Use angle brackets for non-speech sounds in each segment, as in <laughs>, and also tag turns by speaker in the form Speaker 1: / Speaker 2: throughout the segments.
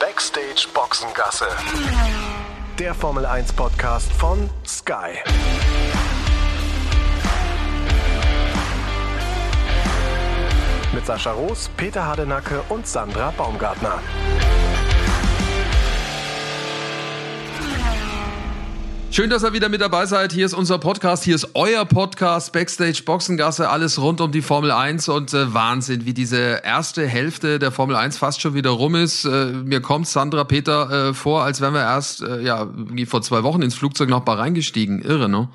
Speaker 1: Backstage Boxengasse. Der Formel 1 Podcast von Sky. Mit Sascha Roos, Peter Hardenacke und Sandra Baumgartner.
Speaker 2: Schön, dass ihr wieder mit dabei seid. Hier ist unser Podcast, hier ist euer Podcast Backstage Boxengasse, alles rund um die Formel 1 und äh, Wahnsinn, wie diese erste Hälfte der Formel 1 fast schon wieder rum ist. Äh, mir kommt Sandra Peter äh, vor, als wären wir erst äh, ja wie vor zwei Wochen ins Flugzeug nach Bahrain gestiegen. Irre, ne?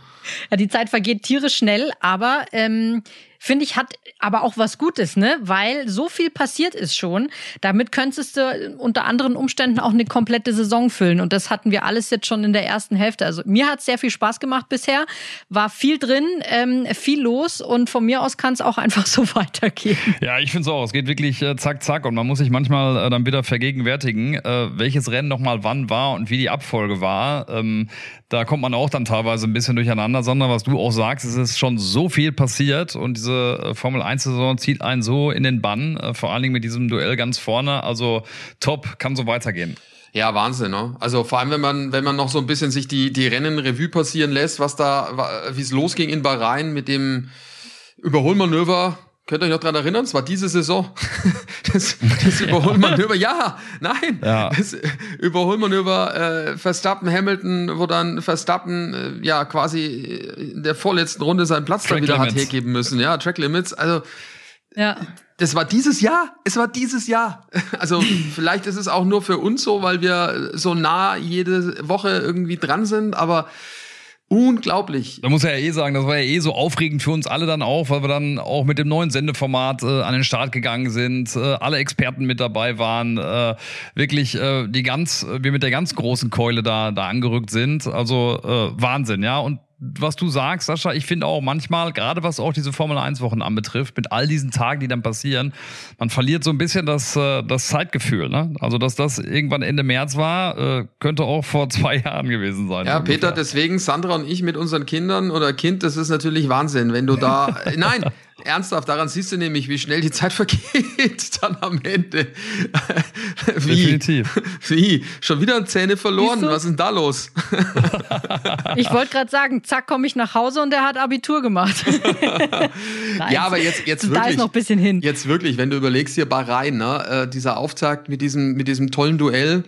Speaker 3: Ja, die Zeit vergeht tierisch schnell, aber ähm, finde ich, hat aber auch was Gutes, ne? Weil so viel passiert ist schon. Damit könntest du unter anderen Umständen auch eine komplette Saison füllen. Und das hatten wir alles jetzt schon in der ersten Hälfte. Also mir hat sehr viel Spaß gemacht bisher. War viel drin, ähm, viel los und von mir aus kann es auch einfach <laughs> so weitergehen.
Speaker 4: Ja, ich finde es auch. Es geht wirklich äh, zack, zack. Und man muss sich manchmal äh, dann wieder vergegenwärtigen, äh, welches Rennen nochmal wann war und wie die Abfolge war. Ähm, da kommt man auch dann teilweise ein bisschen durcheinander, sondern was du auch sagst, es ist schon so viel passiert und diese äh, Formel 1-Saison zieht einen so in den Bann, äh, vor allen Dingen mit diesem Duell ganz vorne. Also top, kann so weitergehen.
Speaker 2: Ja, Wahnsinn, ne? Also vor allem, wenn man, wenn man noch so ein bisschen sich die, die Rennen Revue passieren lässt, was da, wie es losging in Bahrain mit dem Überholmanöver, Könnt ihr euch noch dran erinnern? Es war diese Saison. <laughs> Das, das Überholmanöver, ja, nein. Ja. Das Überholmanöver äh, Verstappen, Hamilton, wo dann Verstappen äh, ja quasi in der vorletzten Runde seinen Platz Track dann wieder Limits. hat hergeben müssen. Ja, Track Limits. Also ja. Das war dieses Jahr. Es war dieses Jahr. <laughs> Also vielleicht ist es auch nur für uns so, weil wir so nah jede Woche irgendwie dran sind, aber Unglaublich.
Speaker 4: Da muss er ja eh sagen, das war ja eh so aufregend für uns alle dann auch, weil wir dann auch mit dem neuen Sendeformat äh, an den Start gegangen sind, äh, alle Experten mit dabei waren, äh, wirklich äh, die ganz, wir mit der ganz großen Keule da, da angerückt sind. Also äh, Wahnsinn, ja. Und was du sagst, Sascha, ich finde auch manchmal, gerade was auch diese Formel 1 Wochen anbetrifft, mit all diesen Tagen, die dann passieren, man verliert so ein bisschen das, äh, das Zeitgefühl. Ne? Also, dass das irgendwann Ende März war, äh, könnte auch vor <laughs> zwei Jahren gewesen sein.
Speaker 2: Ja, ungefähr. Peter, deswegen Sandra und ich mit unseren Kindern oder Kind, das ist natürlich Wahnsinn, wenn du da, <laughs> nein, Ernsthaft, daran siehst du nämlich, wie schnell die Zeit vergeht <laughs> dann am Ende. <laughs> wie,
Speaker 4: Definitiv.
Speaker 2: Wie? Schon wieder Zähne verloren? Was ist denn da los? <laughs>
Speaker 3: ich wollte gerade sagen, zack, komme ich nach Hause und er hat Abitur gemacht.
Speaker 2: ja, aber jetzt, jetzt wirklich.
Speaker 3: Da ist noch ein bisschen hin.
Speaker 2: Jetzt wirklich, wenn du überlegst hier Bahrain, ne, äh, dieser Auftakt mit diesem, mit diesem tollen Duell.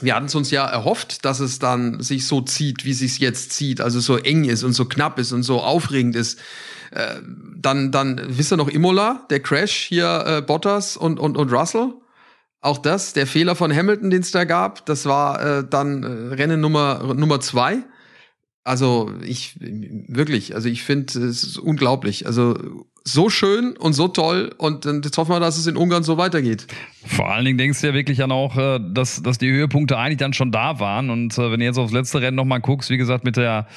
Speaker 2: Wir hatten es uns ja erhofft, dass es dann sich so zieht, wie es sich jetzt zieht, also so eng ist und so knapp ist und so aufregend ist. Äh, dann, dann wisst ihr noch Imola, der Crash hier, äh, Bottas und, und, und Russell. Auch das, der Fehler von Hamilton, den es da gab, das war äh, dann äh, Rennen Nummer, Nummer zwei. Also ich wirklich, also ich finde es ist unglaublich. Also so schön und so toll und jetzt hoffen wir, dass es in Ungarn so weitergeht.
Speaker 4: Vor allen Dingen denkst du ja wirklich dann auch, äh, dass, dass die Höhepunkte eigentlich dann schon da waren und äh, wenn du jetzt aufs letzte Rennen nochmal guckst, wie gesagt, mit der,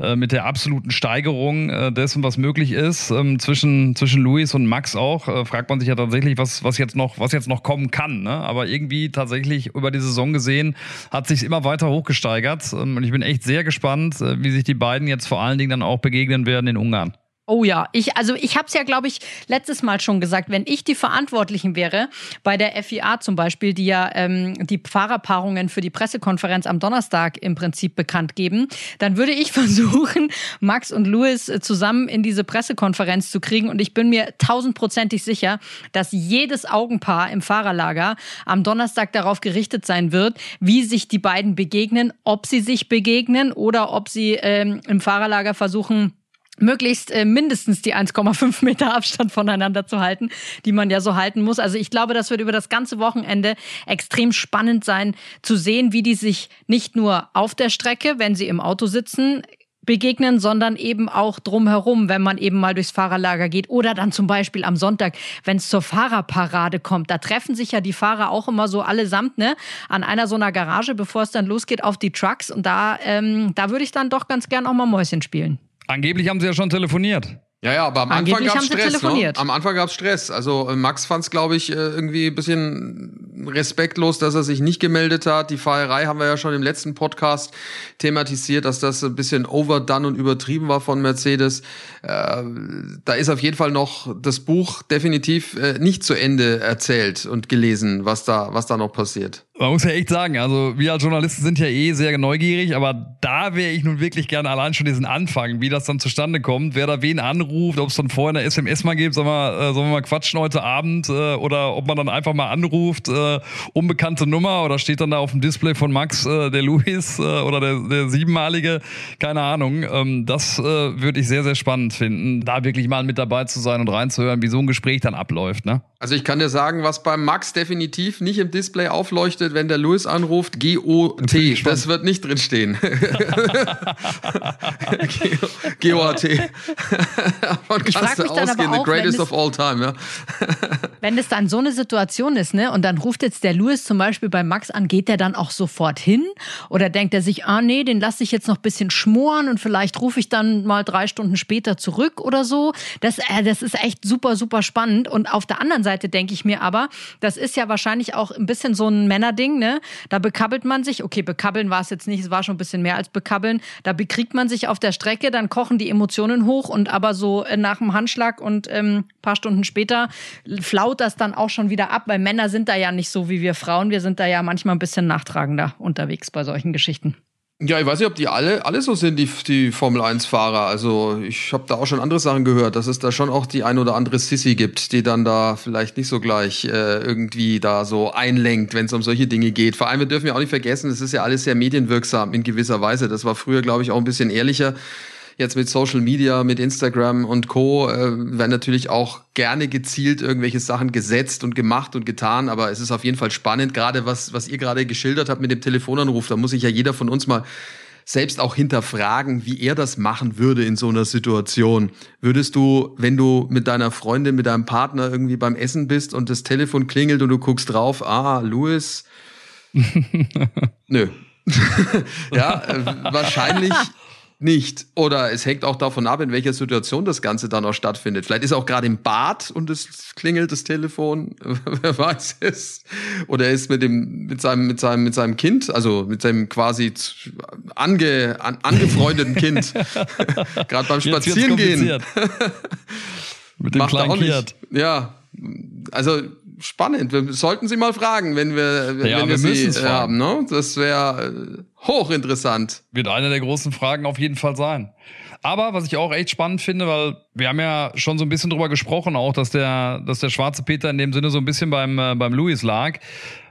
Speaker 4: äh, mit der absoluten Steigerung dessen, was möglich ist, ähm, zwischen, zwischen Luis und Max auch, fragt man sich ja tatsächlich, was, was jetzt noch, was jetzt noch kommen kann, ne? aber irgendwie tatsächlich über die Saison gesehen, hat sich immer weiter hochgesteigert ähm, und ich bin echt sehr gespannt, wie sich die beiden jetzt vor allen Dingen dann auch begegnen werden in Ungarn.
Speaker 3: Oh ja, ich also ich habe es ja, glaube ich, letztes Mal schon gesagt, wenn ich die Verantwortlichen wäre bei der FIA zum Beispiel, die ja ähm, die Fahrerpaarungen für die Pressekonferenz am Donnerstag im Prinzip bekannt geben, dann würde ich <laughs> versuchen, Max und Louis zusammen in diese Pressekonferenz zu kriegen. Und ich bin mir tausendprozentig sicher, dass jedes Augenpaar im Fahrerlager am Donnerstag darauf gerichtet sein wird, wie sich die beiden begegnen, ob sie sich begegnen oder ob sie ähm, im Fahrerlager versuchen möglichst äh, mindestens die 1,5 Meter Abstand voneinander zu halten, die man ja so halten muss. Also ich glaube, das wird über das ganze Wochenende extrem spannend sein zu sehen, wie die sich nicht nur auf der Strecke, wenn sie im Auto sitzen, begegnen, sondern eben auch drumherum, wenn man eben mal durchs Fahrerlager geht oder dann zum Beispiel am Sonntag, wenn es zur Fahrerparade kommt. Da treffen sich ja die Fahrer auch immer so allesamt ne, an einer so einer Garage, bevor es dann losgeht auf die Trucks. Und da, ähm, da würde ich dann doch ganz gern auch mal Mäuschen spielen.
Speaker 4: Angeblich haben sie ja schon telefoniert.
Speaker 2: Ja, ja, aber am Anfang gab es Stress. Ne? Am Anfang gab es Stress. Also äh, Max fand es, glaube ich, äh, irgendwie ein bisschen respektlos, dass er sich nicht gemeldet hat. Die Fahrerei haben wir ja schon im letzten Podcast thematisiert, dass das ein bisschen overdone und übertrieben war von Mercedes. Äh, da ist auf jeden Fall noch das Buch definitiv äh, nicht zu Ende erzählt und gelesen, was da, was da noch passiert.
Speaker 4: Man muss ja echt sagen, also wir als Journalisten sind ja eh sehr neugierig, aber da wäre ich nun wirklich gerne allein schon diesen Anfang, wie das dann zustande kommt, wer da wen anruft, ob es dann vorher eine SMS mal gibt, sollen wir, äh, sollen wir mal quatschen heute Abend äh, oder ob man dann einfach mal anruft, äh, unbekannte Nummer oder steht dann da auf dem Display von Max äh, der Luis äh, oder der, der siebenmalige, keine Ahnung. Ähm, das äh, würde ich sehr, sehr spannend finden, da wirklich mal mit dabei zu sein und reinzuhören, wie so ein Gespräch dann abläuft. Ne?
Speaker 2: Also ich kann dir sagen, was beim Max definitiv nicht im Display aufleuchtet, wenn der Louis anruft, G-O-T. Das wird nicht drin stehen. G-O-T. <laughs> Davon kannst du ausgehen, the greatest of all time. Ja. <laughs>
Speaker 3: wenn es dann so eine Situation ist, ne, und dann ruft jetzt der Louis zum Beispiel bei Max an, geht der dann auch sofort hin? Oder denkt er sich, ah nee, den lasse ich jetzt noch ein bisschen schmoren und vielleicht rufe ich dann mal drei Stunden später zurück oder so? Das, äh, das ist echt super, super spannend. Und auf der anderen Seite Seite denke ich mir aber, das ist ja wahrscheinlich auch ein bisschen so ein Männerding, ne? Da bekabbelt man sich, okay, bekabbeln war es jetzt nicht, es war schon ein bisschen mehr als bekabbeln. Da bekriegt man sich auf der Strecke, dann kochen die Emotionen hoch und aber so äh, nach dem Handschlag und ähm, paar Stunden später flaut das dann auch schon wieder ab, weil Männer sind da ja nicht so wie wir Frauen. Wir sind da ja manchmal ein bisschen nachtragender unterwegs bei solchen Geschichten.
Speaker 2: Ja, ich weiß nicht, ob die alle, alle so sind, die, die Formel-1-Fahrer. Also ich habe da auch schon andere Sachen gehört, dass es da schon auch die ein oder andere Sissy gibt, die dann da vielleicht nicht so gleich äh, irgendwie da so einlenkt, wenn es um solche Dinge geht. Vor allem, wir dürfen ja auch nicht vergessen, es ist ja alles sehr medienwirksam in gewisser Weise. Das war früher, glaube ich, auch ein bisschen ehrlicher jetzt mit Social Media, mit Instagram und Co. Äh, werden natürlich auch gerne gezielt irgendwelche Sachen gesetzt und gemacht und getan, aber es ist auf jeden Fall spannend, gerade was, was ihr gerade geschildert habt mit dem Telefonanruf, da muss sich ja jeder von uns mal selbst auch hinterfragen, wie er das machen würde in so einer Situation. Würdest du, wenn du mit deiner Freundin, mit deinem Partner irgendwie beim Essen bist und das Telefon klingelt und du guckst drauf, ah, Louis, <laughs> nö. <laughs> ja, äh, wahrscheinlich nicht. Oder es hängt auch davon ab, in welcher Situation das Ganze dann auch stattfindet. Vielleicht ist er auch gerade im Bad und es klingelt das Telefon, <laughs> wer weiß es. Oder er ist mit dem, mit seinem, mit seinem, mit seinem Kind, also mit seinem quasi ange, an, angefreundeten Kind, <laughs> gerade beim Spazierengehen. <laughs>
Speaker 4: mit dem Macht kleinen Kind.
Speaker 2: Ja, also spannend. Wir sollten Sie mal fragen, wenn wir,
Speaker 4: ja,
Speaker 2: wenn
Speaker 4: wir, wir
Speaker 2: sie haben. Ne? Das wäre äh, hochinteressant.
Speaker 4: Wird eine der großen Fragen auf jeden Fall sein. Aber was ich auch echt spannend finde, weil wir haben ja schon so ein bisschen drüber gesprochen, auch, dass der, dass der schwarze Peter in dem Sinne so ein bisschen beim, äh, beim Louis lag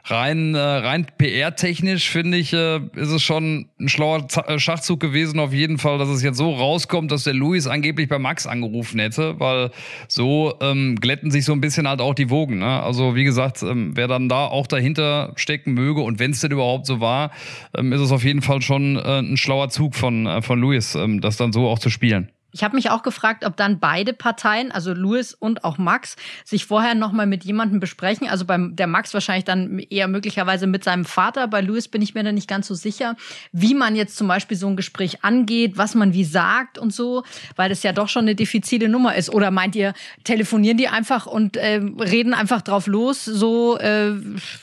Speaker 4: rein, äh, rein PR-technisch finde ich, äh, ist es schon ein schlauer Z äh, Schachzug gewesen, auf jeden Fall, dass es jetzt so rauskommt, dass der Luis angeblich bei Max angerufen hätte, weil so ähm, glätten sich so ein bisschen halt auch die Wogen. Ne? Also wie gesagt, ähm, wer dann da auch dahinter stecken möge und wenn es denn überhaupt so war, ähm, ist es auf jeden Fall schon äh, ein schlauer Zug von, äh, von Luis, ähm, das dann so auch zu spielen.
Speaker 3: Ich habe mich auch gefragt, ob dann beide Parteien, also Louis und auch Max, sich vorher nochmal mit jemandem besprechen. Also beim der Max wahrscheinlich dann eher möglicherweise mit seinem Vater. Bei Louis bin ich mir da nicht ganz so sicher, wie man jetzt zum Beispiel so ein Gespräch angeht, was man wie sagt und so, weil das ja doch schon eine diffizile Nummer ist. Oder meint ihr, telefonieren die einfach und äh, reden einfach drauf los, so äh,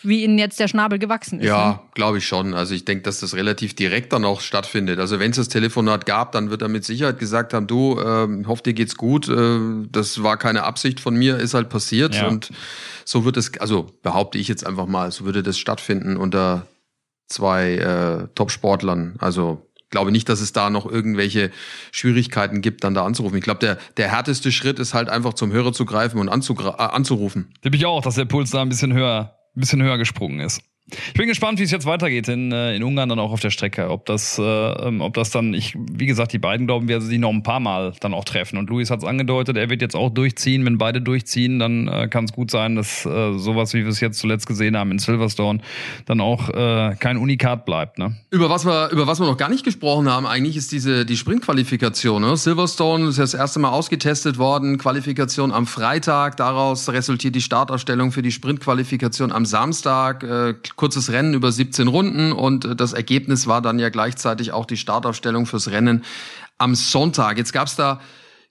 Speaker 3: wie ihnen jetzt der Schnabel gewachsen ist?
Speaker 2: Ja,
Speaker 3: ne?
Speaker 2: glaube ich schon. Also ich denke, dass das relativ direkt dann auch stattfindet. Also wenn es das Telefonat gab, dann wird er mit Sicherheit gesagt haben, du du, äh, hoffe dir geht's gut, äh, das war keine Absicht von mir, ist halt passiert ja. und so wird es, also behaupte ich jetzt einfach mal, so würde das stattfinden unter zwei äh, Top-Sportlern. Also glaube nicht, dass es da noch irgendwelche Schwierigkeiten gibt, dann da anzurufen. Ich glaube, der, der härteste Schritt ist halt einfach zum Hörer zu greifen und äh, anzurufen.
Speaker 4: Tippe ich auch, dass der Puls da ein bisschen höher, ein bisschen höher gesprungen ist. Ich bin gespannt, wie es jetzt weitergeht in, äh, in Ungarn dann auch auf der Strecke. Ob das, äh, ähm, ob das dann, ich, wie gesagt, die beiden glauben, wir sich noch ein paar Mal dann auch treffen. Und Luis hat es angedeutet, er wird jetzt auch durchziehen. Wenn beide durchziehen, dann äh, kann es gut sein, dass äh, sowas, wie wir es jetzt zuletzt gesehen haben in Silverstone, dann auch äh, kein Unikat bleibt. Ne?
Speaker 2: Über was wir, über was wir noch gar nicht gesprochen haben, eigentlich ist diese die Sprintqualifikation. Ne? Silverstone ist das erste Mal ausgetestet worden. Qualifikation am Freitag. Daraus resultiert die Startausstellung für die Sprintqualifikation am Samstag. Äh, kurzes Rennen über 17 Runden und äh, das Ergebnis war dann ja gleichzeitig auch die Startaufstellung fürs Rennen am Sonntag. Jetzt gab es da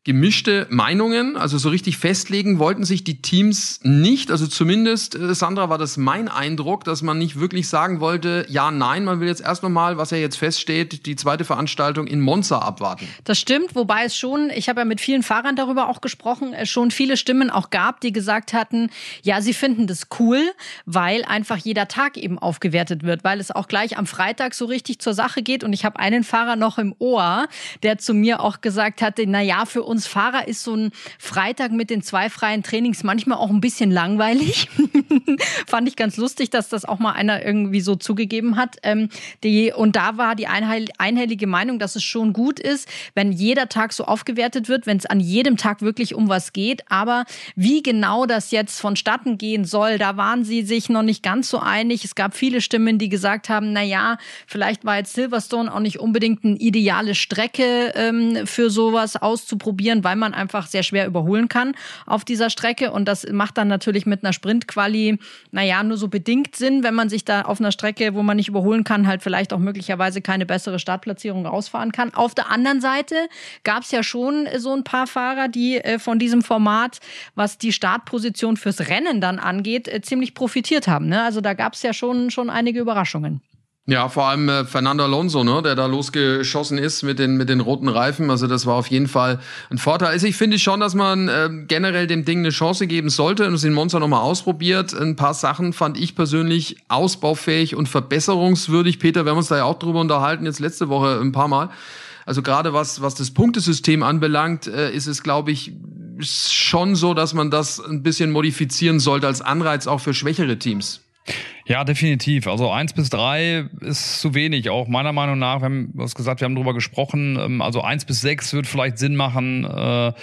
Speaker 2: gemischte Meinungen. Also so richtig festlegen wollten sich die Teams nicht. Also zumindest, äh, Sandra, war das mein Eindruck, dass man nicht wirklich sagen wollte, ja, nein, man will jetzt erst nochmal, was ja jetzt feststeht, die zweite Veranstaltung in Monza abwarten.
Speaker 3: Das stimmt, wobei es schon, ich habe ja mit vielen Fahrern darüber auch gesprochen, es schon viele Stimmen auch gab, die gesagt hatten, ja, sie finden das cool, weil einfach jeder Tag eben aufgewertet wird, weil es auch gleich am Freitag so richtig zur Sache geht. Und ich habe einen Fahrer noch im Ohr, der zu mir auch gesagt hatte, na ja, für uns uns Fahrer ist so ein Freitag mit den zwei freien Trainings manchmal auch ein bisschen langweilig. <laughs> Fand ich ganz lustig, dass das auch mal einer irgendwie so zugegeben hat. Ähm, die, und da war die einhellige Meinung, dass es schon gut ist, wenn jeder Tag so aufgewertet wird, wenn es an jedem Tag wirklich um was geht. Aber wie genau das jetzt vonstatten gehen soll, da waren sie sich noch nicht ganz so einig. Es gab viele Stimmen, die gesagt haben, na ja, vielleicht war jetzt Silverstone auch nicht unbedingt eine ideale Strecke ähm, für sowas auszuprobieren probieren, weil man einfach sehr schwer überholen kann auf dieser Strecke. Und das macht dann natürlich mit einer Sprintquali, naja, nur so bedingt Sinn, wenn man sich da auf einer Strecke, wo man nicht überholen kann, halt vielleicht auch möglicherweise keine bessere Startplatzierung rausfahren kann. Auf der anderen Seite gab es ja schon so ein paar Fahrer, die äh, von diesem Format, was die Startposition fürs Rennen dann angeht, äh, ziemlich profitiert haben. Ne? Also da gab es ja schon, schon einige Überraschungen.
Speaker 2: Ja, vor allem äh, Fernando Alonso, ne, der da losgeschossen ist mit den, mit den roten Reifen. Also das war auf jeden Fall ein Vorteil. Also ich finde schon, dass man äh, generell dem Ding eine Chance geben sollte und es in Monza nochmal ausprobiert. Ein paar Sachen fand ich persönlich ausbaufähig und verbesserungswürdig. Peter, wir haben uns da ja auch drüber unterhalten, jetzt letzte Woche ein paar Mal. Also gerade was, was das Punktesystem anbelangt, äh, ist es, glaube ich, schon so, dass man das ein bisschen modifizieren sollte als Anreiz auch für schwächere Teams.
Speaker 4: Ja, definitiv. Also eins bis drei ist zu wenig. Auch meiner Meinung nach, wir haben was gesagt, wir haben drüber gesprochen. Ähm, also eins bis sechs wird vielleicht Sinn machen. Äh,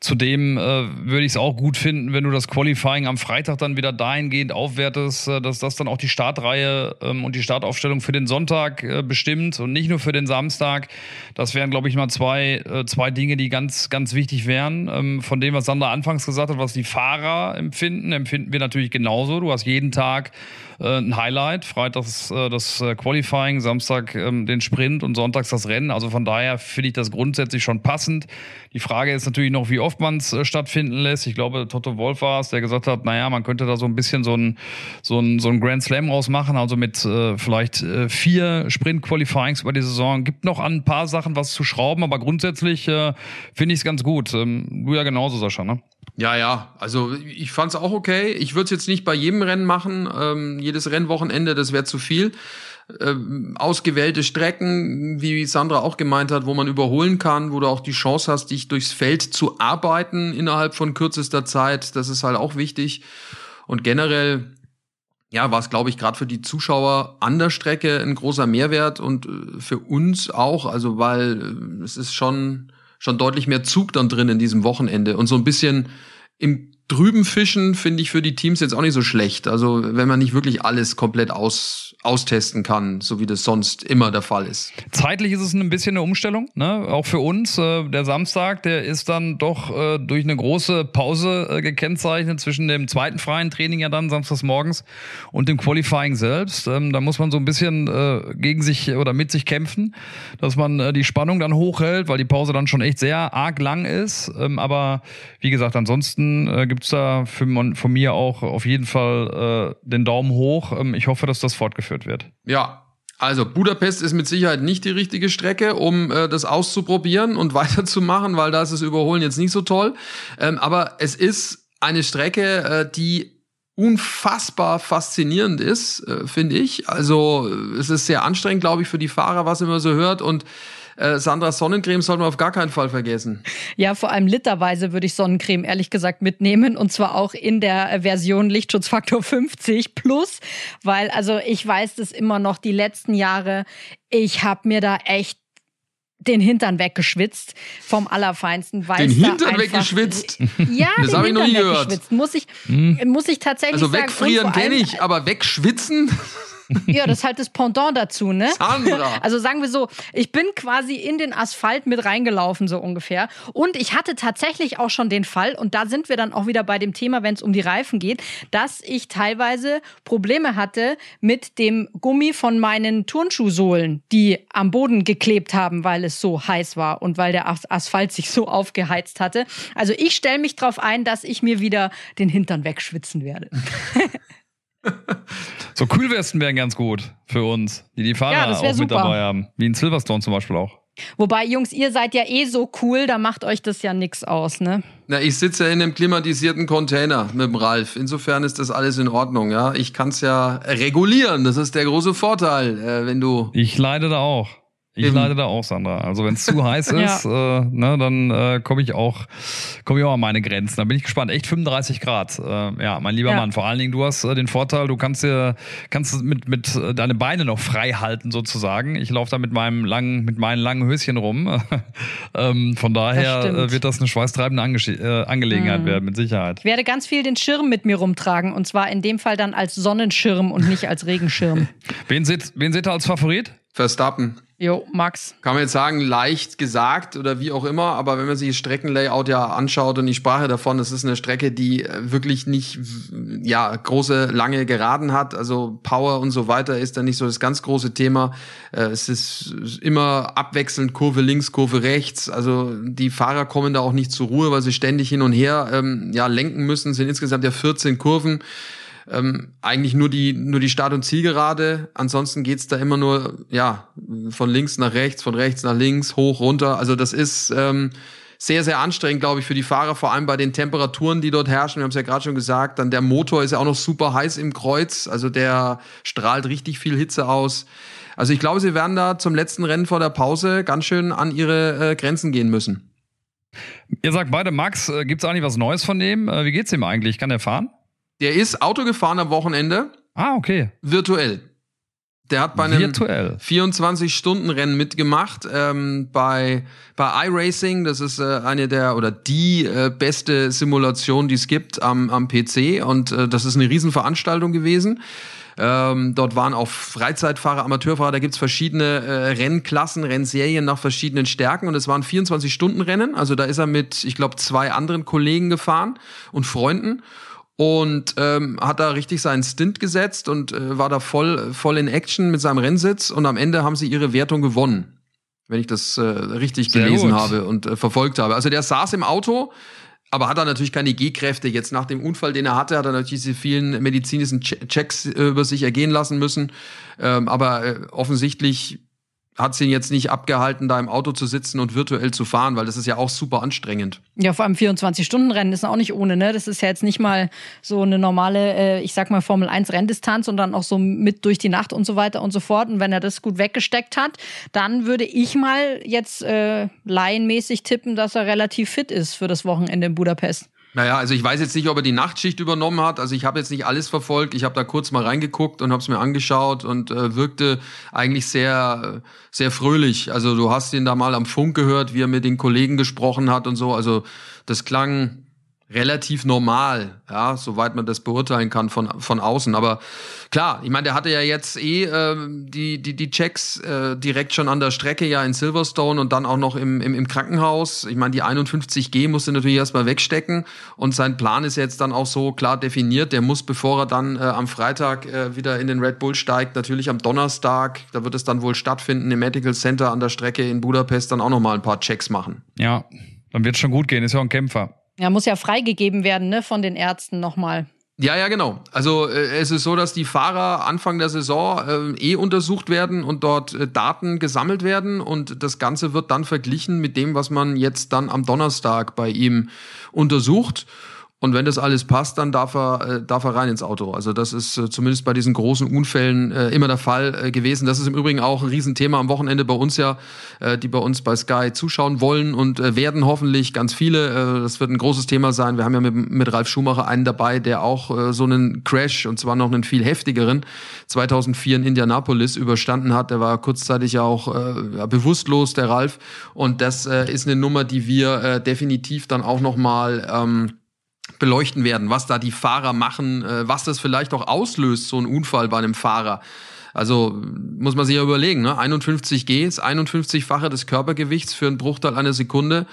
Speaker 4: zudem äh, würde ich es auch gut finden, wenn du das Qualifying am Freitag dann wieder dahingehend aufwertest, äh, dass das dann auch die Startreihe ähm, und die Startaufstellung für den Sonntag bestimmt und nicht nur für den Samstag. Das wären, glaube ich, mal zwei, zwei Dinge, die ganz, ganz wichtig wären. Ähm, von dem, was Sandra anfangs gesagt hat, was die Fahrer empfinden, empfinden wir natürlich genauso. Du hast jeden Tag ein Highlight. Freitags äh, das äh, Qualifying, Samstag ähm, den Sprint und sonntags das Rennen. Also von daher finde ich das grundsätzlich schon passend. Die Frage ist natürlich noch, wie oft man es stattfinden lässt. Ich glaube, Toto Wolf war es, der gesagt hat, naja, man könnte da so ein bisschen so ein, so ein, so ein Grand Slam rausmachen, also mit äh, vielleicht äh, vier Sprint-Qualifyings über die Saison. Gibt noch an ein paar Sachen was zu schrauben, aber grundsätzlich äh, finde ich es ganz gut. Ähm, du ja genauso, Sascha, ne?
Speaker 2: Ja, ja, also ich fand es auch okay. Ich würde es jetzt nicht bei jedem Rennen machen. Ähm, jedes Rennwochenende, das wäre zu viel. Ähm, ausgewählte Strecken, wie Sandra auch gemeint hat, wo man überholen kann, wo du auch die Chance hast, dich durchs Feld zu arbeiten innerhalb von kürzester Zeit. Das ist halt auch wichtig. Und generell, ja, war es, glaube ich, gerade für die Zuschauer an der Strecke ein großer Mehrwert und äh, für uns auch, also weil äh, es ist schon schon deutlich mehr Zug dann drin in diesem Wochenende. Und so ein bisschen im drüben fischen finde ich für die Teams jetzt auch nicht so schlecht. Also wenn man nicht wirklich alles komplett aus, austesten kann, so wie das sonst immer der Fall ist.
Speaker 4: Zeitlich ist es ein bisschen eine Umstellung, ne? auch für uns. Äh, der Samstag, der ist dann doch äh, durch eine große Pause äh, gekennzeichnet zwischen dem zweiten freien Training ja dann samstags morgens und dem Qualifying selbst. Ähm, da muss man so ein bisschen äh, gegen sich oder mit sich kämpfen, dass man äh, die Spannung dann hochhält, weil die Pause dann schon echt sehr arg lang ist. Ähm, aber wie gesagt, ansonsten äh, gibt gibt's da für, von mir auch auf jeden Fall äh, den Daumen hoch. Ähm, ich hoffe, dass das fortgeführt wird.
Speaker 2: Ja, also Budapest ist mit Sicherheit nicht die richtige Strecke, um äh, das auszuprobieren und <laughs> weiterzumachen, weil da ist das Überholen jetzt nicht so toll. Ähm, aber es ist eine Strecke, äh, die unfassbar faszinierend ist, äh, finde ich. Also es ist sehr anstrengend, glaube ich, für die Fahrer, was immer so hört und äh, Sandra Sonnencreme sollten wir auf gar keinen Fall vergessen.
Speaker 3: Ja, vor allem literweise würde ich Sonnencreme ehrlich gesagt mitnehmen und zwar auch in der Version Lichtschutzfaktor 50 plus, weil also ich weiß das immer noch die letzten Jahre. Ich habe mir da echt den Hintern weggeschwitzt vom Allerfeinsten.
Speaker 2: Weil den Hintern weggeschwitzt? <laughs>
Speaker 3: Ja, das habe ich noch nie gehört. Muss ich, hm. muss ich tatsächlich
Speaker 2: also sagen. Also wegfrieren kenne ich, aber wegschwitzen? <laughs>
Speaker 3: Ja, das ist halt das Pendant dazu, ne?
Speaker 2: Sandra. <laughs>
Speaker 3: Also sagen wir so, ich bin quasi in den Asphalt mit reingelaufen, so ungefähr. Und ich hatte tatsächlich auch schon den Fall, und da sind wir dann auch wieder bei dem Thema, wenn es um die Reifen geht, dass ich teilweise Probleme hatte mit dem Gummi von meinen Turnschuhsohlen, die am Boden geklebt haben, weil es so heiß war und weil der As- Asphalt sich so aufgeheizt hatte. Also ich stelle mich darauf ein, dass ich mir wieder den Hintern wegschwitzen werde. <laughs>
Speaker 4: So Kühlwesten wären ganz gut für uns, die die Fahrer
Speaker 3: Ja,
Speaker 4: auch
Speaker 3: wär
Speaker 4: mit
Speaker 3: super.
Speaker 4: dabei haben. Wie in Silverstone zum Beispiel auch.
Speaker 3: Wobei, Jungs, ihr seid ja eh so cool, da macht euch das ja nix aus, ne?
Speaker 2: Na, ich sitze ja in einem klimatisierten Container mit dem Ralf. Insofern ist das alles in Ordnung, ja. Ich kann es ja regulieren. Das ist der große Vorteil, äh, wenn du.
Speaker 4: Ich leide da auch. Ich
Speaker 2: Eben.
Speaker 4: leide da auch, Sandra. Also wenn es zu <laughs> heiß ist, äh, ne, dann äh, komme ich auch komme ich auch an meine Grenzen. Da bin ich gespannt. Echt 35 Grad. Äh, ja, mein lieber
Speaker 3: Ja.
Speaker 4: Mann. Vor allen Dingen, du hast äh, den Vorteil, du kannst dir kannst mit mit äh, deine Beine noch frei halten sozusagen. Ich laufe da mit meinem langen mit meinen langen Höschen rum. <laughs> ähm, von
Speaker 3: Das
Speaker 4: daher
Speaker 3: stimmt.
Speaker 4: äh, wird das eine schweißtreibende Ange äh, Angelegenheit
Speaker 3: Mhm.
Speaker 4: werden, mit Sicherheit.
Speaker 3: Ich werde ganz viel den Schirm mit mir rumtragen und zwar in dem Fall dann als Sonnenschirm und nicht als Regenschirm. <laughs>
Speaker 4: Wen seht, wen seht ihr als Favorit?
Speaker 2: Verstappen.
Speaker 3: Jo, Max.
Speaker 2: Kann man jetzt sagen, leicht gesagt oder wie auch immer, aber wenn man sich das Streckenlayout ja anschaut und ich sprach ja davon, das ist eine Strecke, die äh, wirklich nicht ja große lange Geraden hat, also Power und so weiter ist da nicht so das ganz große Thema. Äh, Es ist immer abwechselnd Kurve links, Kurve rechts, also die Fahrer kommen da auch nicht zur Ruhe, weil sie ständig hin und her ähm, ja lenken müssen. Es sind insgesamt ja 14 Kurven ähm, eigentlich nur die, nur die Start- und Zielgerade. Ansonsten geht's da immer nur, ja, von links nach rechts, von rechts nach links, hoch, runter. Also das ist ähm, sehr, sehr anstrengend, glaube ich, für die Fahrer, vor allem bei den Temperaturen, die dort herrschen. Wir haben es ja gerade schon gesagt. Dann der Motor ist ja auch noch super heiß im Kreuz. Also der strahlt richtig viel Hitze aus. Also ich glaube, sie werden da zum letzten Rennen vor der Pause ganz schön an ihre äh, Grenzen gehen müssen.
Speaker 4: Ihr sagt beide, Max, äh, gibt's eigentlich was Neues von dem? Äh, wie geht's ihm eigentlich? Kann er fahren?
Speaker 2: Der ist Auto gefahren am Wochenende,
Speaker 4: Ah, okay.
Speaker 2: virtuell. Der hat bei einem
Speaker 4: Virtuell.
Speaker 2: 24-Stunden-Rennen mitgemacht ähm, bei, bei iRacing. Das ist äh, eine der oder die äh, beste Simulation, die es gibt am, am PC. Und äh, das ist eine Riesenveranstaltung gewesen. Ähm, dort waren auch Freizeitfahrer, Amateurfahrer, da gibt's verschiedene äh, Rennklassen, Rennserien nach verschiedenen Stärken und es waren 24-Stunden-Rennen. Also da ist er mit, ich glaube, zwei anderen Kollegen gefahren und Freunden und ähm, hat da richtig seinen Stint gesetzt und äh, war da voll, voll in Action mit seinem Rennsitz und am Ende haben sie ihre Wertung gewonnen. Wenn ich das äh, richtig
Speaker 4: Sehr
Speaker 2: gelesen
Speaker 4: gut.
Speaker 2: habe und äh, verfolgt habe. Also der saß im Auto, aber hat er natürlich keine G-Kräfte. Jetzt nach dem Unfall, den er hatte, hat er natürlich diese vielen medizinischen Che- Checks äh, über sich ergehen lassen müssen. Ähm, aber äh, offensichtlich hat sie ihn jetzt nicht abgehalten, da im Auto zu sitzen und virtuell zu fahren, weil das ist ja auch super anstrengend.
Speaker 3: Ja, vor allem 24-Stunden-Rennen ist auch nicht ohne, ne? Das ist ja jetzt nicht mal so eine normale, äh, ich sag mal, Formel-1-Renndistanz, sondern auch so mit durch die Nacht und so weiter und so fort. Und wenn er das gut weggesteckt hat, dann würde ich mal jetzt äh, laienmäßig tippen, dass er relativ fit ist für das Wochenende in Budapest.
Speaker 2: Naja, also ich weiß jetzt nicht, ob er die Nachtschicht übernommen hat. Also ich habe jetzt nicht alles verfolgt. Ich habe da kurz mal reingeguckt und habe es mir angeschaut und äh, wirkte eigentlich sehr, sehr fröhlich. Also du hast ihn da mal am Funk gehört, wie er mit den Kollegen gesprochen hat und so. Also das klang relativ normal, ja, soweit man das beurteilen kann von, von außen. Aber klar, ich meine, der hatte ja jetzt eh ähm, die, die, die Checks äh, direkt schon an der Strecke, ja in Silverstone und dann auch noch im, im, im Krankenhaus. Ich meine, die 51G musste natürlich erstmal wegstecken und sein Plan ist jetzt dann auch so klar definiert. Der muss, bevor er dann äh, am Freitag äh, wieder in den Red Bull steigt, natürlich am Donnerstag, da wird es dann wohl stattfinden, im Medical Center an der Strecke in Budapest dann auch nochmal ein paar Checks machen.
Speaker 4: Ja, dann wird schon gut gehen. Ist ja auch ein Kämpfer.
Speaker 3: Ja, muss ja freigegeben werden, ne, von den Ärzten nochmal.
Speaker 2: Ja, ja, genau. Also äh, es ist so, dass die Fahrer Anfang der Saison äh, eh untersucht werden und dort äh, Daten gesammelt werden und das Ganze wird dann verglichen mit dem, was man jetzt dann am Donnerstag bei ihm untersucht. Und wenn das alles passt, dann darf er, äh, darf er rein ins Auto. Also das ist äh, zumindest bei diesen großen Unfällen äh, immer der Fall gewesen. Das ist im Übrigen auch ein Riesenthema am Wochenende bei uns ja, die bei uns bei Sky zuschauen wollen und werden hoffentlich ganz viele. Das wird ein großes Thema sein. Wir haben ja mit, mit Ralf Schumacher einen dabei, der auch so einen Crash und zwar noch einen viel heftigeren 2004 in Indianapolis überstanden hat. Der war kurzzeitig ja auch äh, bewusstlos, der Ralf. Und das ist eine Nummer, die wir definitiv dann auch noch mal ähm, beleuchten werden, was da die Fahrer machen, äh, was das vielleicht auch auslöst, so ein Unfall bei einem Fahrer. Also muss man sich ja überlegen, ne? 51 Gs, 51-fache des Körpergewichts für einen Bruchteil einer Sekunde.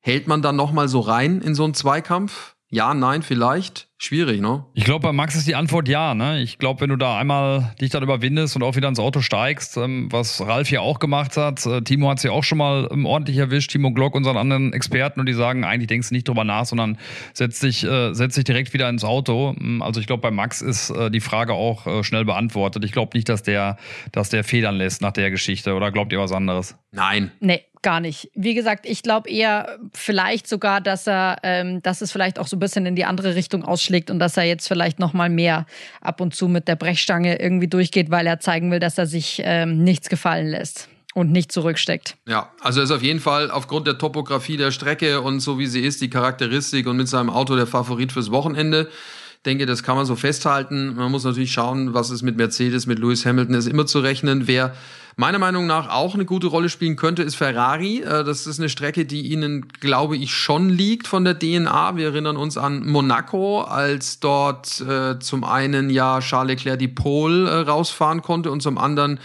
Speaker 2: Hält man dann nochmal so rein in so einen Zweikampf? Ja, nein, vielleicht. Schwierig, ne?
Speaker 4: Ich glaube, bei Max ist die Antwort ja. Ne? Ich glaube, wenn du da einmal dich dann überwindest und auch wieder ins Auto steigst, ähm, was Ralf ja auch gemacht hat, äh, Timo hat es ja auch schon mal ähm, ordentlich erwischt, Timo Glock, unseren anderen Experten, und die sagen, eigentlich denkst du nicht drüber nach, sondern setz dich, äh, setz dich direkt wieder ins Auto. Ähm, also ich glaube, bei Max ist äh, die Frage auch äh, schnell beantwortet. Ich glaube nicht, dass der, dass der federn lässt nach der Geschichte. Oder glaubt ihr was anderes?
Speaker 2: Nein.
Speaker 3: Nee, gar nicht. Wie gesagt, ich glaube eher vielleicht sogar, dass er, ähm, dass es vielleicht auch so ein bisschen in die andere Richtung ausschlägt und dass er jetzt vielleicht noch mal mehr ab und zu mit der Brechstange irgendwie durchgeht, weil er zeigen will, dass er sich ähm, nichts gefallen lässt und nicht zurücksteckt.
Speaker 2: Ja, also ist auf jeden Fall aufgrund der Topografie der Strecke und so wie sie ist, die Charakteristik und mit seinem Auto der Favorit fürs Wochenende. Ich denke, das kann man so festhalten. Man muss natürlich schauen, was ist mit Mercedes, mit Lewis Hamilton, ist immer zu rechnen. Wer meiner Meinung nach auch eine gute Rolle spielen könnte, ist Ferrari. Äh, das ist eine Strecke, die ihnen, glaube ich, schon liegt von der DNA. Wir erinnern uns an Monaco, als dort äh, zum einen ja Charles Leclerc die Pole äh, rausfahren konnte und zum anderen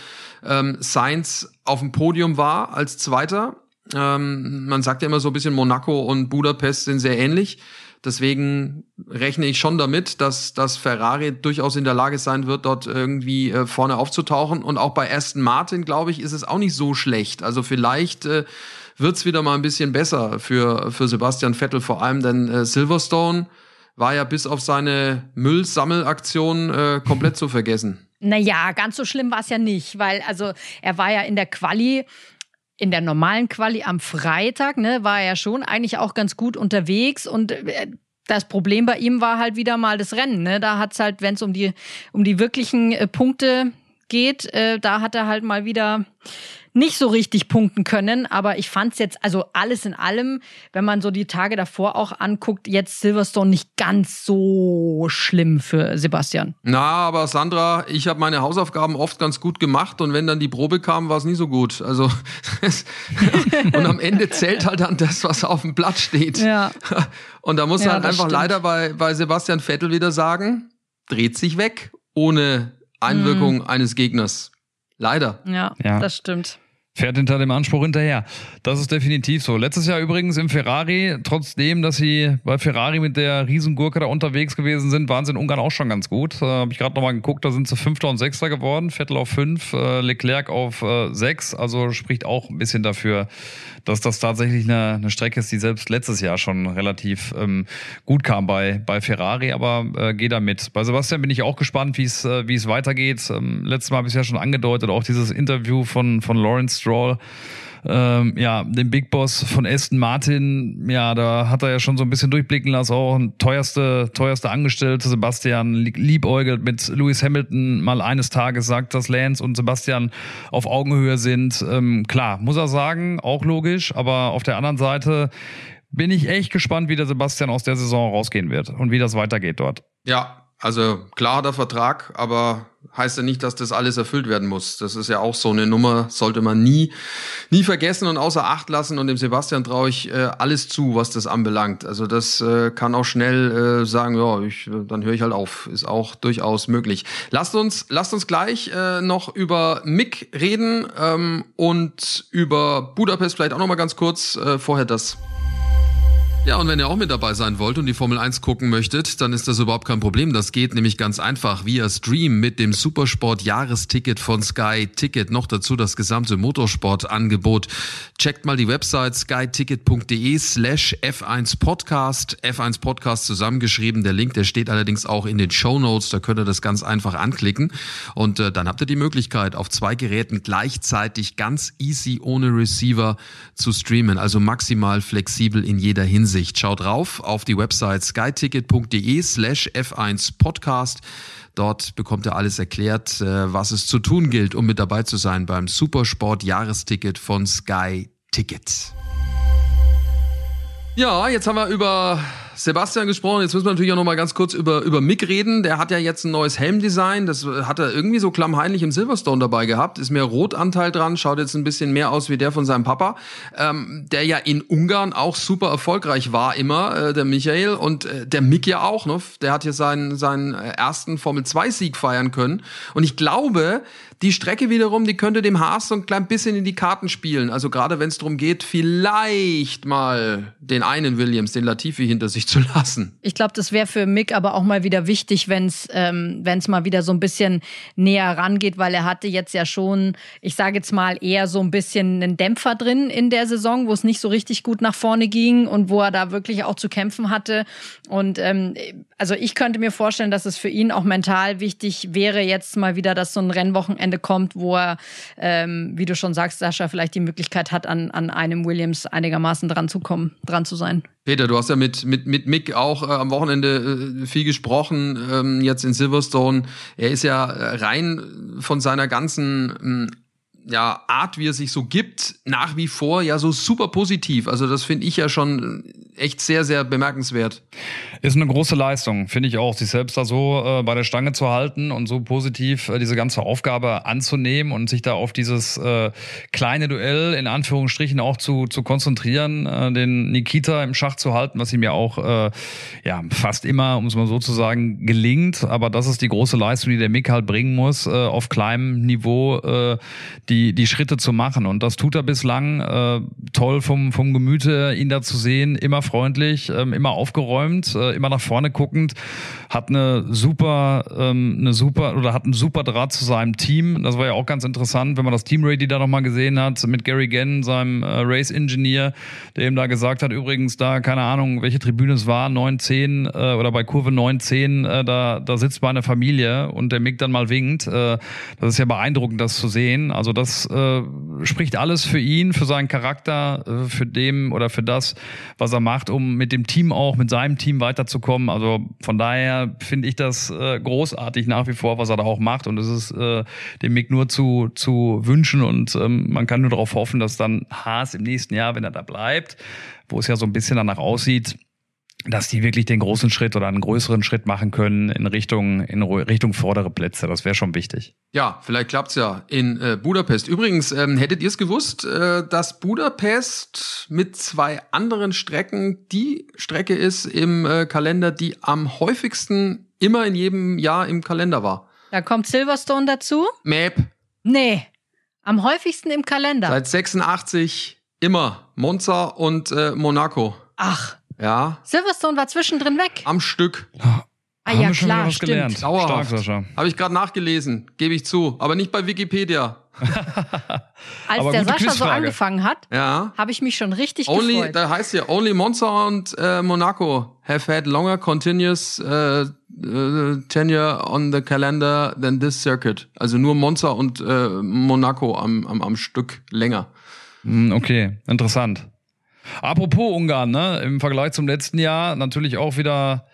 Speaker 2: ähm, Sainz auf dem Podium war als Zweiter. Ähm, man sagt ja immer so ein bisschen, Monaco und Budapest sind sehr ähnlich. Deswegen rechne ich schon damit, dass, dass Ferrari durchaus in der Lage sein wird, dort irgendwie äh, vorne aufzutauchen. Und auch bei Aston Martin, glaube ich, ist es auch nicht so schlecht. Also vielleicht äh, wird's wieder mal ein bisschen besser für, für Sebastian Vettel vor allem, denn äh, Silverstone war ja bis auf seine Müllsammelaktion äh, komplett zu vergessen.
Speaker 3: Naja, ganz so schlimm war es ja nicht, weil also er war ja in der Quali in der normalen Quali am Freitag, ne, war er schon eigentlich auch ganz gut unterwegs und äh, das Problem bei ihm war halt wieder mal das Rennen. Ne? Da hat's halt, wenn es um die, um die wirklichen äh, Punkte geht, äh, da hat er halt mal wieder nicht so richtig punkten können. Aber ich fand es jetzt, also alles in allem, wenn man so die Tage davor auch anguckt, jetzt Silverstone nicht ganz so schlimm für Sebastian.
Speaker 2: Na, aber Sandra, ich habe meine Hausaufgaben oft ganz gut gemacht und wenn dann die Probe kam, war es nie so gut. Also <laughs> und am Ende zählt halt dann das, was auf dem Blatt steht.
Speaker 3: Ja.
Speaker 2: Und da muss
Speaker 3: Ja,
Speaker 2: halt einfach
Speaker 3: stimmt.
Speaker 2: leider bei, bei Sebastian Vettel wieder sagen, dreht sich weg ohne Einwirkung
Speaker 3: Mhm.
Speaker 2: eines Gegners. Leider.
Speaker 3: Ja,
Speaker 4: Ja.
Speaker 3: das stimmt.
Speaker 4: Fährt hinter dem Anspruch hinterher. Das ist definitiv so. Letztes Jahr übrigens im Ferrari, trotzdem, dass sie bei Ferrari mit der Riesengurke da unterwegs gewesen sind, waren sie in Ungarn auch schon ganz gut. Äh, Habe ich gerade nochmal geguckt, da sind sie Fünfter und Sechster geworden. Vettel auf fünf, äh, Leclerc auf äh, sechs. Also spricht auch ein bisschen dafür, dass das tatsächlich eine, eine Strecke ist, die selbst letztes Jahr schon relativ ähm, gut kam bei, bei Ferrari, aber äh, geh da mit. Bei Sebastian bin ich auch gespannt, wie es äh, wie es weitergeht. Ähm, letztes Mal habe ich es ja schon angedeutet, auch dieses Interview von, von Lawrence Stroll. Ähm, ja, dem Big Boss von Aston Martin, ja, da hat er ja schon so ein bisschen durchblicken lassen, auch ein teuerste, teuerste Angestellte, Sebastian lieb- liebäugelt mit Lewis Hamilton mal eines Tages sagt, dass Lance und Sebastian auf Augenhöhe sind. Ähm, klar, muss er sagen, auch logisch, aber auf der anderen Seite bin ich echt gespannt, wie der Sebastian aus der Saison rausgehen wird und wie das weitergeht dort.
Speaker 2: Ja, also klar hat er Vertrag, aber heißt ja nicht, dass das alles erfüllt werden muss. Das ist ja auch so eine Nummer, sollte man nie, nie vergessen und außer Acht lassen. Und dem Sebastian traue ich äh, alles zu, was das anbelangt. Also das äh, kann auch schnell äh, sagen, ja, ich, dann höre ich halt auf. Ist auch durchaus möglich. Lasst uns, lasst uns gleich äh, noch über Mick reden ähm, und über Budapest vielleicht auch noch mal ganz kurz. Äh, vorher das. Ja, und wenn ihr auch mit dabei sein wollt und die Formel 1 gucken möchtet, dann ist das überhaupt kein Problem. Das geht nämlich ganz einfach via Stream mit dem Supersport Jahresticket von Sky Ticket. Noch dazu das gesamte Motorsportangebot. Checkt mal die Website skyticket.de slash F1 Podcast. F1 Podcast zusammengeschrieben. Der Link, der steht allerdings auch in den Show Notes. Da könnt ihr das ganz einfach anklicken. Und äh, dann habt ihr die Möglichkeit, auf zwei Geräten gleichzeitig ganz easy ohne Receiver zu streamen. Also maximal flexibel in jeder Hinsicht. Schaut drauf auf die Website skyticket.de slash F1 Podcast. Dort bekommt ihr alles erklärt, äh, was es zu tun gilt, um mit dabei zu sein beim Supersport Jahresticket von Sky Ticket. Ja, jetzt haben wir über Sebastian gesprochen. Jetzt müssen wir natürlich auch noch mal ganz kurz über, über Mick reden. Der hat ja jetzt ein neues Helmdesign. Das hat er irgendwie so klammheinlich im Silverstone dabei gehabt. Ist mehr Rotanteil dran. Schaut jetzt ein bisschen mehr aus wie der von seinem Papa. Ähm, der ja in Ungarn auch super erfolgreich war immer, äh, der Michael. Und äh, der Mick ja auch. Ne? Der hat hier seinen, seinen ersten Formel-2-Sieg feiern können. Und ich glaube, die Strecke wiederum, die könnte dem Haas so ein klein bisschen in die Karten spielen. Also gerade wenn es darum geht, vielleicht mal den einen Williams, den Latifi hinter sich zu lassen.
Speaker 3: Ich glaube, das wäre für Mick aber auch mal wieder wichtig, wenn es ähm, wenn's mal wieder so ein bisschen näher rangeht, weil er hatte jetzt ja schon, ich sage jetzt mal, eher so ein bisschen einen Dämpfer drin in der Saison, wo es nicht so richtig gut nach vorne ging und wo er da wirklich auch zu kämpfen hatte. Und ähm, also ich könnte mir vorstellen, dass es für ihn auch mental wichtig wäre, jetzt mal wieder, dass so ein Rennwochenende kommt, wo er, ähm, wie du schon sagst, Sascha, vielleicht die Möglichkeit hat, an, an einem Williams einigermaßen dran zu kommen, dran zu sein.
Speaker 2: Peter, du hast ja mit, mit, mit Mick auch äh, am Wochenende äh, viel gesprochen, ähm, jetzt in Silverstone. Er ist ja äh, rein von seiner ganzen ähm, ja, Art, wie er sich so gibt, nach wie vor ja so super positiv. Also das finde ich ja schon echt sehr, sehr bemerkenswert.
Speaker 4: Ist eine große Leistung, finde ich auch, sich selbst da so äh, bei der Stange zu halten und so positiv äh, diese ganze Aufgabe anzunehmen und sich da auf dieses äh, kleine Duell in Anführungsstrichen auch zu, zu konzentrieren, äh, den Nikita im Schach zu halten, was ihm ja auch äh, ja fast immer, um es mal so zu sagen, gelingt. Aber das ist die große Leistung, die der Mick halt bringen muss, äh, auf kleinem Niveau äh, die, die Schritte zu machen. Und das tut er bislang äh, toll vom, vom Gemüte, ihn da zu sehen, immer freundlich, ähm, immer aufgeräumt, äh, immer nach vorne guckend, hat eine super, ähm, eine super oder hat einen super Draht zu seinem Team. Das war ja auch ganz interessant, wenn man das Team Ready da nochmal gesehen hat mit Gary Gann, seinem äh, Race Engineer, der ihm da gesagt hat, übrigens da, keine Ahnung, welche Tribüne es war, 9, 10 äh, oder bei Kurve 9, 10, äh, da, da sitzt meine Familie und der Mick dann mal winkt. Das ist ja beeindruckend, das zu sehen. Also das spricht alles für ihn, für seinen Charakter, für dem oder für das, was er macht, um mit dem Team auch, mit seinem Team weiterzukommen. Also von daher finde ich das äh, großartig nach wie vor, was er da auch macht. Und es ist äh, dem Mick nur zu, zu wünschen und ähm, man kann nur darauf hoffen, dass dann Haas im nächsten Jahr, wenn er da bleibt, wo es ja so ein bisschen danach aussieht, dass die wirklich den großen Schritt oder einen größeren Schritt machen können in Richtung, in Richtung vordere Plätze. Das wäre schon wichtig.
Speaker 2: Ja, vielleicht klappt's ja in äh, Budapest. Übrigens, ähm, hättet ihr es gewusst, äh, dass Budapest mit zwei anderen Strecken die Strecke ist im äh, Kalender, die am häufigsten immer in jedem Jahr im Kalender war?
Speaker 3: Da kommt Silverstone dazu?
Speaker 2: Map.
Speaker 3: Nee, am häufigsten im Kalender.
Speaker 2: Seit 86 immer Monza und äh, Monaco.
Speaker 3: Ach.
Speaker 2: Ja.
Speaker 3: Silverstone war zwischendrin weg.
Speaker 2: Am Stück.
Speaker 3: Ah
Speaker 4: Haben
Speaker 3: ja,
Speaker 4: wir schon
Speaker 3: klar, stimmt.
Speaker 4: gelernt.
Speaker 2: Dauerhaft.
Speaker 4: Stark, Sascha.
Speaker 2: Habe ich gerade nachgelesen, gebe ich zu. Aber nicht bei Wikipedia. <laughs>
Speaker 3: Als
Speaker 4: Aber
Speaker 3: der Sascha so
Speaker 4: Quizfrage.
Speaker 3: angefangen hat,
Speaker 2: Ja.
Speaker 3: habe ich mich schon richtig
Speaker 2: Only,
Speaker 3: gefreut.
Speaker 2: da heißt ja, only Monza und äh, Monaco have had longer continuous äh, äh, tenure on the calendar than this circuit. Also nur Monza und äh, Monaco am, am, am Stück länger.
Speaker 4: Hm, Okay, interessant. Apropos Ungarn, ne? Im Vergleich zum letzten Jahr natürlich auch wieder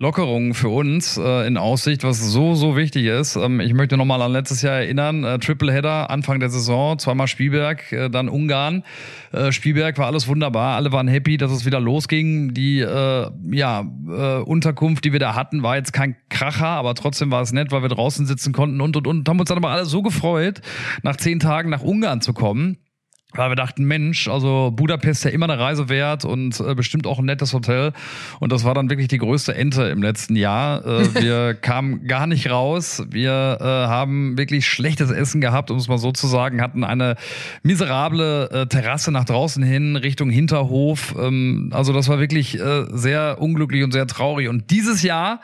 Speaker 4: Lockerungen für uns äh, in Aussicht, was so, so wichtig ist. Ähm, ich möchte nochmal an letztes Jahr erinnern, äh, Tripleheader, Anfang der Saison, zweimal Spielberg, äh, dann Ungarn. Äh, Spielberg war alles wunderbar, alle waren happy, dass es wieder losging. Die äh, ja, äh, Unterkunft, die wir da hatten, war jetzt kein Kracher, aber trotzdem war es nett, weil wir draußen sitzen konnten und und und haben uns dann aber alle so gefreut, nach zehn Tagen nach Ungarn zu kommen. Weil wir dachten, Mensch, also Budapest ja immer eine Reise wert und äh, bestimmt auch ein nettes Hotel. Und das war dann wirklich die größte Ente im letzten Jahr. Äh, <laughs> wir kamen gar nicht raus. Wir äh, haben wirklich schlechtes Essen gehabt, um es mal so zu sagen, hatten eine miserable äh, Terrasse nach draußen hin, Richtung Hinterhof. Ähm, also das war wirklich äh, sehr unglücklich und sehr traurig. Und dieses Jahr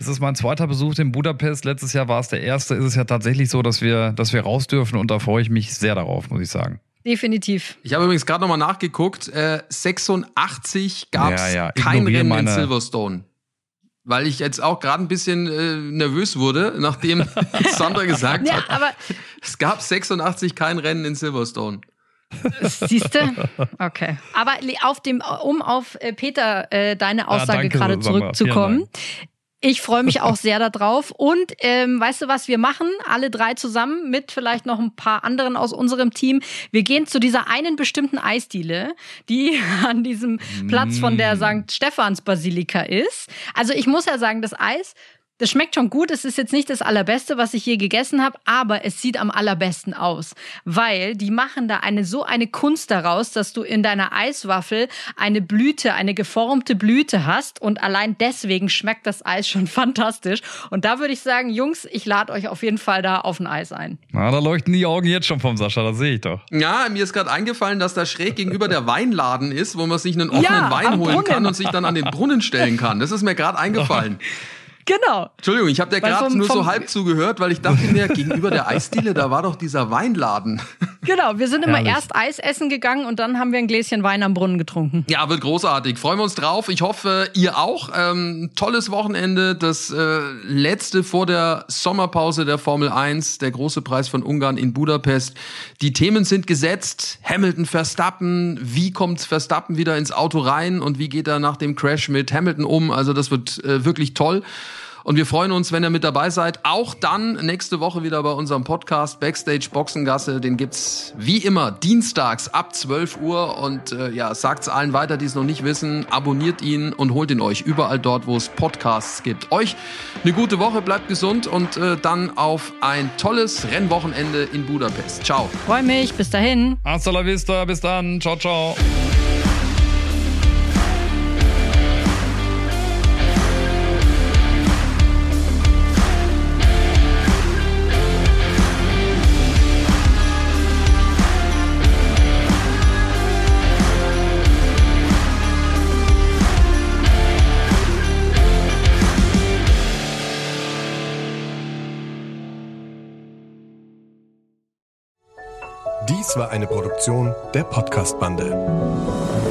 Speaker 4: es ist mein zweiter Besuch in Budapest. Letztes Jahr war es der erste. Ist es ja tatsächlich so, dass wir, dass wir raus dürfen und da freue ich mich sehr darauf, muss ich sagen.
Speaker 3: Definitiv.
Speaker 2: Ich habe übrigens gerade nochmal nachgeguckt. Äh, 86 gab es
Speaker 4: Ja, ja,
Speaker 2: kein Rennen in
Speaker 4: meine-
Speaker 2: Silverstone. Weil ich jetzt auch gerade ein bisschen äh, nervös wurde, nachdem <laughs> Sandra gesagt
Speaker 3: Ja,
Speaker 2: hat,
Speaker 3: aber
Speaker 2: es gab 86 kein Rennen in Silverstone.
Speaker 3: siehst du? Okay. Aber auf dem, um auf äh, Peter äh, deine Aussage
Speaker 4: danke,
Speaker 3: gerade zurückzukommen. Ich freue mich auch sehr darauf. Und ähm, weißt du, was wir machen? Alle drei zusammen mit vielleicht noch ein paar anderen aus unserem Team. Wir gehen zu dieser einen bestimmten Eisdiele, die <laughs> an diesem Platz von der
Speaker 4: Mm.
Speaker 3: St. Stephans Basilika ist. Also ich muss ja sagen, das Eis das schmeckt schon gut. Es ist jetzt nicht das allerbeste, was ich je gegessen habe, aber es sieht am allerbesten aus, weil die machen da eine so eine Kunst daraus, dass du in deiner Eiswaffel eine Blüte, eine geformte Blüte hast und allein deswegen schmeckt das Eis schon <laughs> fantastisch. Und da würde ich sagen, Jungs, ich lade euch auf jeden Fall da auf ein Eis ein.
Speaker 4: Na, da leuchten die Augen jetzt schon vom Sascha, das sehe ich doch.
Speaker 2: Ja, mir ist gerade eingefallen, dass da schräg gegenüber der Weinladen ist, wo man sich einen offenen
Speaker 3: Ja,
Speaker 2: Wein holen
Speaker 3: Brunnen.
Speaker 2: kann und sich dann an den Brunnen stellen kann. Das ist mir gerade eingefallen. <laughs>
Speaker 3: Genau.
Speaker 2: Entschuldigung, ich habe dir gerade
Speaker 3: vom-
Speaker 2: nur so halb zugehört, weil ich dachte mir, gegenüber der Eisdiele, da war doch dieser Weinladen. <laughs>
Speaker 3: Genau, wir sind immer
Speaker 4: Herrlich.
Speaker 3: erst Eis essen gegangen und dann haben wir ein Gläschen Wein am Brunnen getrunken.
Speaker 2: Ja, wird großartig. Freuen wir uns drauf. Ich hoffe, ihr auch. Ähm, tolles Wochenende. Das äh, letzte vor der Sommerpause der Formel 1, der große Preis von Ungarn in Budapest. Die Themen sind gesetzt. Hamilton, Verstappen. Wie kommt Verstappen wieder ins Auto rein und wie geht er nach dem Crash mit Hamilton um? Also das wird äh, wirklich toll. Und wir freuen uns, wenn ihr mit dabei seid. Auch dann nächste Woche wieder bei unserem Podcast Backstage Boxengasse. Den gibt's wie immer dienstags ab 12 Uhr. Und äh, ja, sagt's allen weiter, die es noch nicht wissen. Abonniert ihn und holt ihn euch überall dort, wo es Podcasts gibt. Euch eine gute Woche, bleibt gesund und äh, dann auf ein tolles Rennwochenende in Budapest. Ciao.
Speaker 3: Freue mich. Bis dahin.
Speaker 4: Hasta la vista, bis dann. Ciao, ciao.
Speaker 1: War eine Produktion der Podcast-Bande.